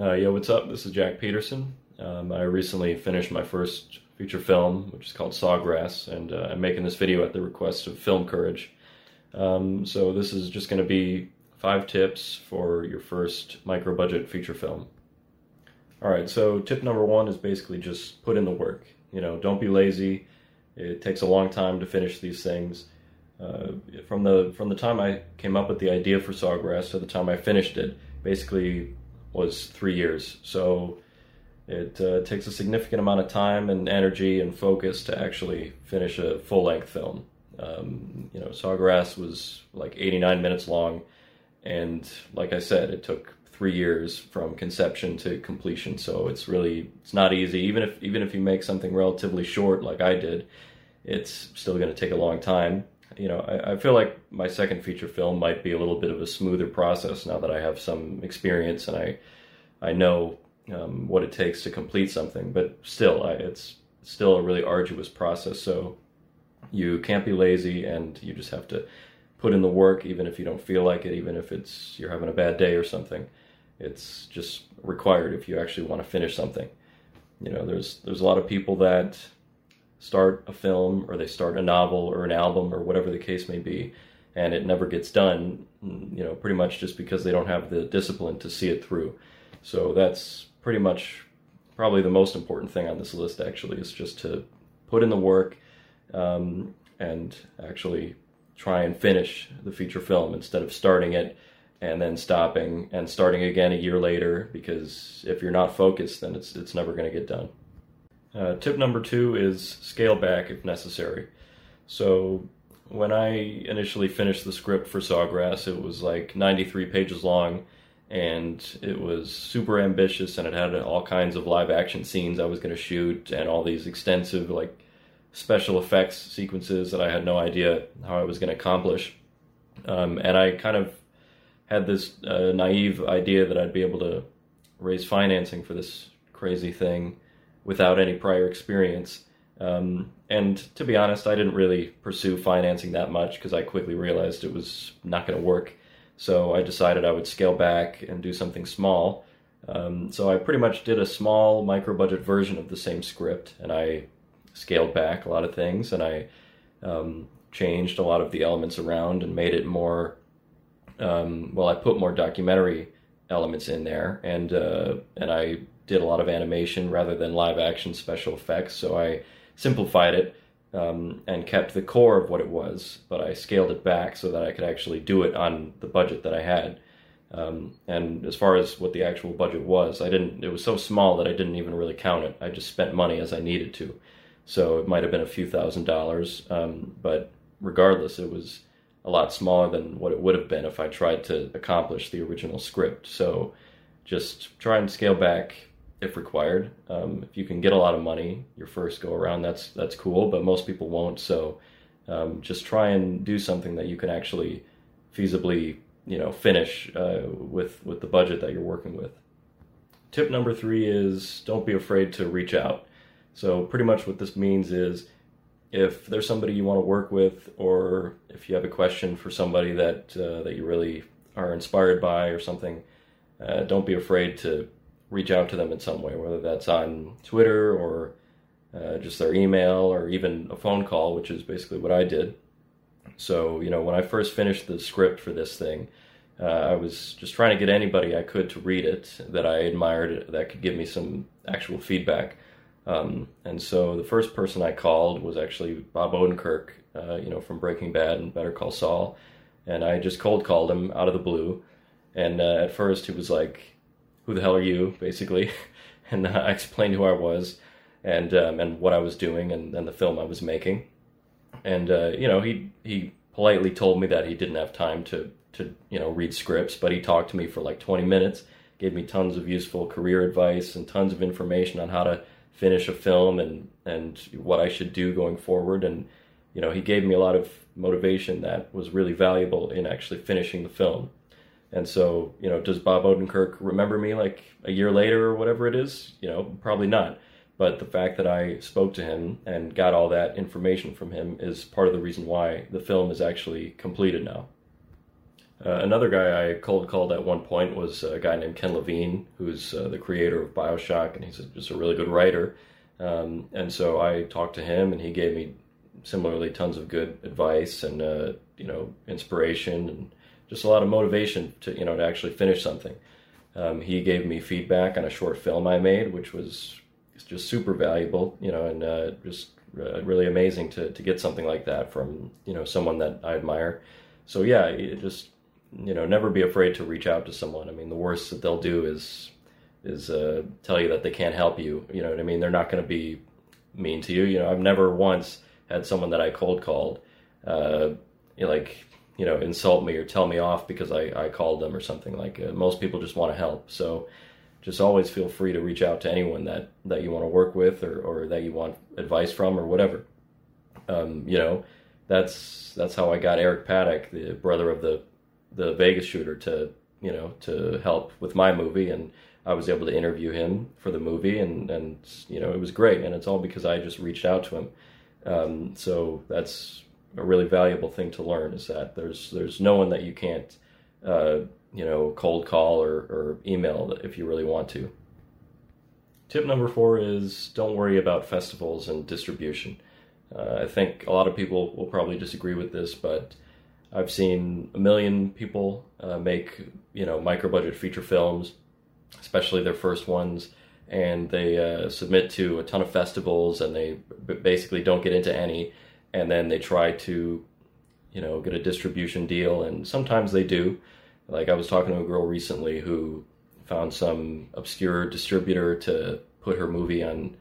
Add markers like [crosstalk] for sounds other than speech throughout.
Uh, yo, what's up? This is Jack Peterson. Um, I recently finished my first feature film, which is called Sawgrass, and uh, I'm making this video at the request of Film Courage. Um, so this is just going to be five tips for your first micro budget feature film. All right, so tip number one is basically just put in the work. You know, don't be lazy. It takes a long time to finish these things. Uh, from the from the time I came up with the idea for Sawgrass to the time I finished it, basically was three years. So it uh, takes a significant amount of time and energy and focus to actually finish a full length film. Um, you know, Sawgrass was like 89 minutes long, and like I said, it took three years from conception to completion. So it's really it's not easy. Even if even if you make something relatively short, like I did, it's still going to take a long time. You know, I, I feel like my second feature film might be a little bit of a smoother process now that I have some experience and I I know um, what it takes to complete something. But still, I, it's still a really arduous process. So you can't be lazy, and you just have to put in the work, even if you don't feel like it, even if it's you're having a bad day or something. It's just required if you actually want to finish something. You know, there's there's a lot of people that start a film or they start a novel or an album or whatever the case may be, and it never gets done. You know, pretty much just because they don't have the discipline to see it through. So that's pretty much probably the most important thing on this list. Actually, is just to put in the work um, and actually try and finish the feature film instead of starting it and then stopping and starting again a year later because if you're not focused then it's it's never going to get done. Uh, tip number two is scale back if necessary. So when I initially finished the script for Sawgrass, it was like 93 pages long and it was super ambitious and it had all kinds of live action scenes I was going to shoot and all these extensive like special effects sequences that I had no idea how I was going to accomplish. Um, and I kind of had this uh, naive idea that I'd be able to raise financing for this crazy thing without any prior experience. Um, and to be honest, I didn't really pursue financing that much because I quickly realized it was not going to work. So I decided I would scale back and do something small. Um, so I pretty much did a small micro budget version of the same script, and I scaled back a lot of things, and I um, changed a lot of the elements around and made it more um, well, I put more documentary elements in there, and uh, and I did a lot of animation rather than live action special effects. So I simplified it um, and kept the core of what it was, but I scaled it back so that I could actually do it on the budget that I had. Um, and as far as what the actual budget was, I didn't. It was so small that I didn't even really count it. I just spent money as I needed to. So it might have been a few thousand dollars, um, but regardless, it was a lot smaller than what it would have been if I tried to accomplish the original script. So just try and scale back if required. Um, if you can get a lot of money your first go around, that's that's cool, but most people won't. So um, just try and do something that you can actually feasibly, you know, finish uh, with with the budget that you're working with. Tip number three is don't be afraid to reach out. So pretty much what this means is if there's somebody you want to work with, or if you have a question for somebody that uh, that you really are inspired by or something, uh, don't be afraid to reach out to them in some way, whether that's on Twitter or uh, just their email or even a phone call, which is basically what I did. So, you know, when I first finished the script for this thing, uh, I was just trying to get anybody I could to read it that I admired that could give me some actual feedback. Um, and so the first person I called was actually Bob Odenkirk, uh, you know, from Breaking Bad and Better Call Saul. And I just cold called him out of the blue. And uh, at first he was like, "Who the hell are you?" Basically, [laughs] and uh, I explained who I was and um, and what I was doing and, and the film I was making. And uh, you know, he he politely told me that he didn't have time to to you know read scripts, but he talked to me for like 20 minutes, gave me tons of useful career advice and tons of information on how to finish a film and and what I should do going forward. And you know, he gave me a lot of motivation that was really valuable in actually finishing the film. And so, you know, does Bob Odenkirk remember me like a year later or whatever it is? You know, probably not. But the fact that I spoke to him and got all that information from him is part of the reason why the film is actually completed now. Uh, another guy I cold called at one point was a guy named Ken Levine, who's uh, the creator of Bioshock, and he's a, just a really good writer. Um, and so I talked to him, and he gave me similarly tons of good advice and uh, you know inspiration and just a lot of motivation to you know to actually finish something. Um, he gave me feedback on a short film I made, which was just super valuable, you know, and uh, just uh, really amazing to to get something like that from you know someone that I admire. So yeah, just you know never be afraid to reach out to someone. I mean, the worst that they'll do is is uh, tell you that they can't help you. You know what I mean? They're not going to be mean to you. You know, I've never once had someone that I cold called, uh, you know, like you know, insult me or tell me off because I, I called them or something. Like uh, most people just want to help. So just always feel free to reach out to anyone that, that you want to work with or, or that you want advice from or whatever. Um, you know, that's that's how I got Eric Paddock, the brother of the the Vegas shooter, to you know to help with my movie, and I was able to interview him for the movie, and and you know it was great, and it's all because I just reached out to him. Um, so that's a really valuable thing to learn is that there's there's no one that you can't uh, you know cold call or, or email if you really want to. Tip number four is don't worry about festivals and distribution. Uh, I think a lot of people will probably disagree with this, but I've seen a million people uh, make you know micro budget feature films, especially their first ones, and they uh, submit to a ton of festivals, and they basically don't get into any and then they try to, you know, get a distribution deal, and sometimes they do. Like I was talking to a girl recently who found some obscure distributor to put her movie on,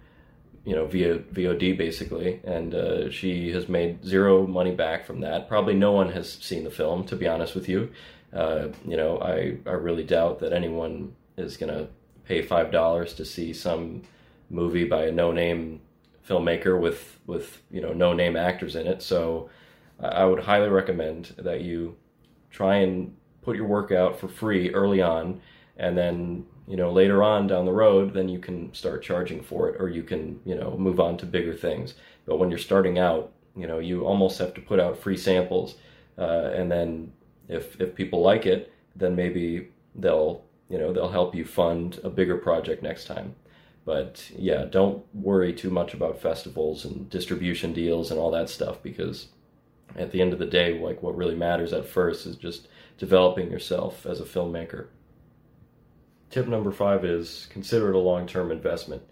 you know, via VOD basically, and uh, she has made zero money back from that. Probably no one has seen the film, to be honest with you. Uh, you know, I I really doubt that anyone is gonna pay five dollars to see some movie by a no name filmmaker with with you know no name actors in it. So I would highly recommend that you try and put your work out for free early on, and then you know later on down the road, then you can start charging for it, or you can you know move on to bigger things. But when you're starting out, you know you almost have to put out free samples, uh, and then if if people like it, then maybe they'll you know they'll help you fund a bigger project next time. But yeah, don't worry too much about festivals and distribution deals and all that stuff because at the end of the day, like what really matters at first is just developing yourself as a filmmaker. Tip number five is consider it a long term investment.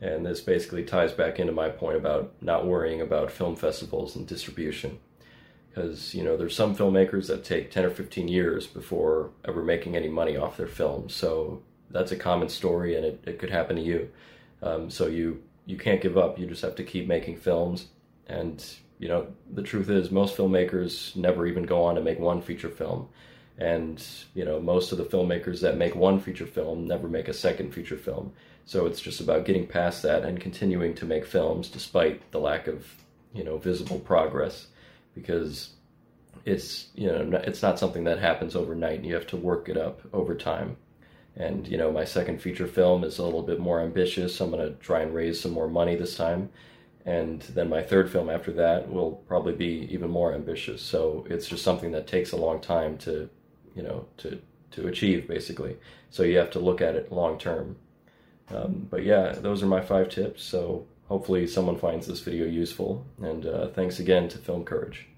And this basically ties back into my point about not worrying about film festivals and distribution. Because, you know, there's some filmmakers that take 10 or 15 years before ever making any money off their films. So that's a common story, and it, it could happen to you. Um, so you you can't give up. You just have to keep making films. And you know, the truth is, most filmmakers never even go on to make one feature film. And you know, most of the filmmakers that make one feature film never make a second feature film. So it's just about getting past that and continuing to make films despite the lack of you know visible progress, because it's you know it's not something that happens overnight. You have to work it up over time. And you know, my second feature film is a little bit more ambitious. I'm going to try and raise some more money this time. And then my third film after that will probably be even more ambitious. So it's just something that takes a long time to, you know, to to achieve basically. So you have to look at it long term. Um, but yeah, those are my five tips. So hopefully someone finds this video useful. And uh, thanks again to Film Courage.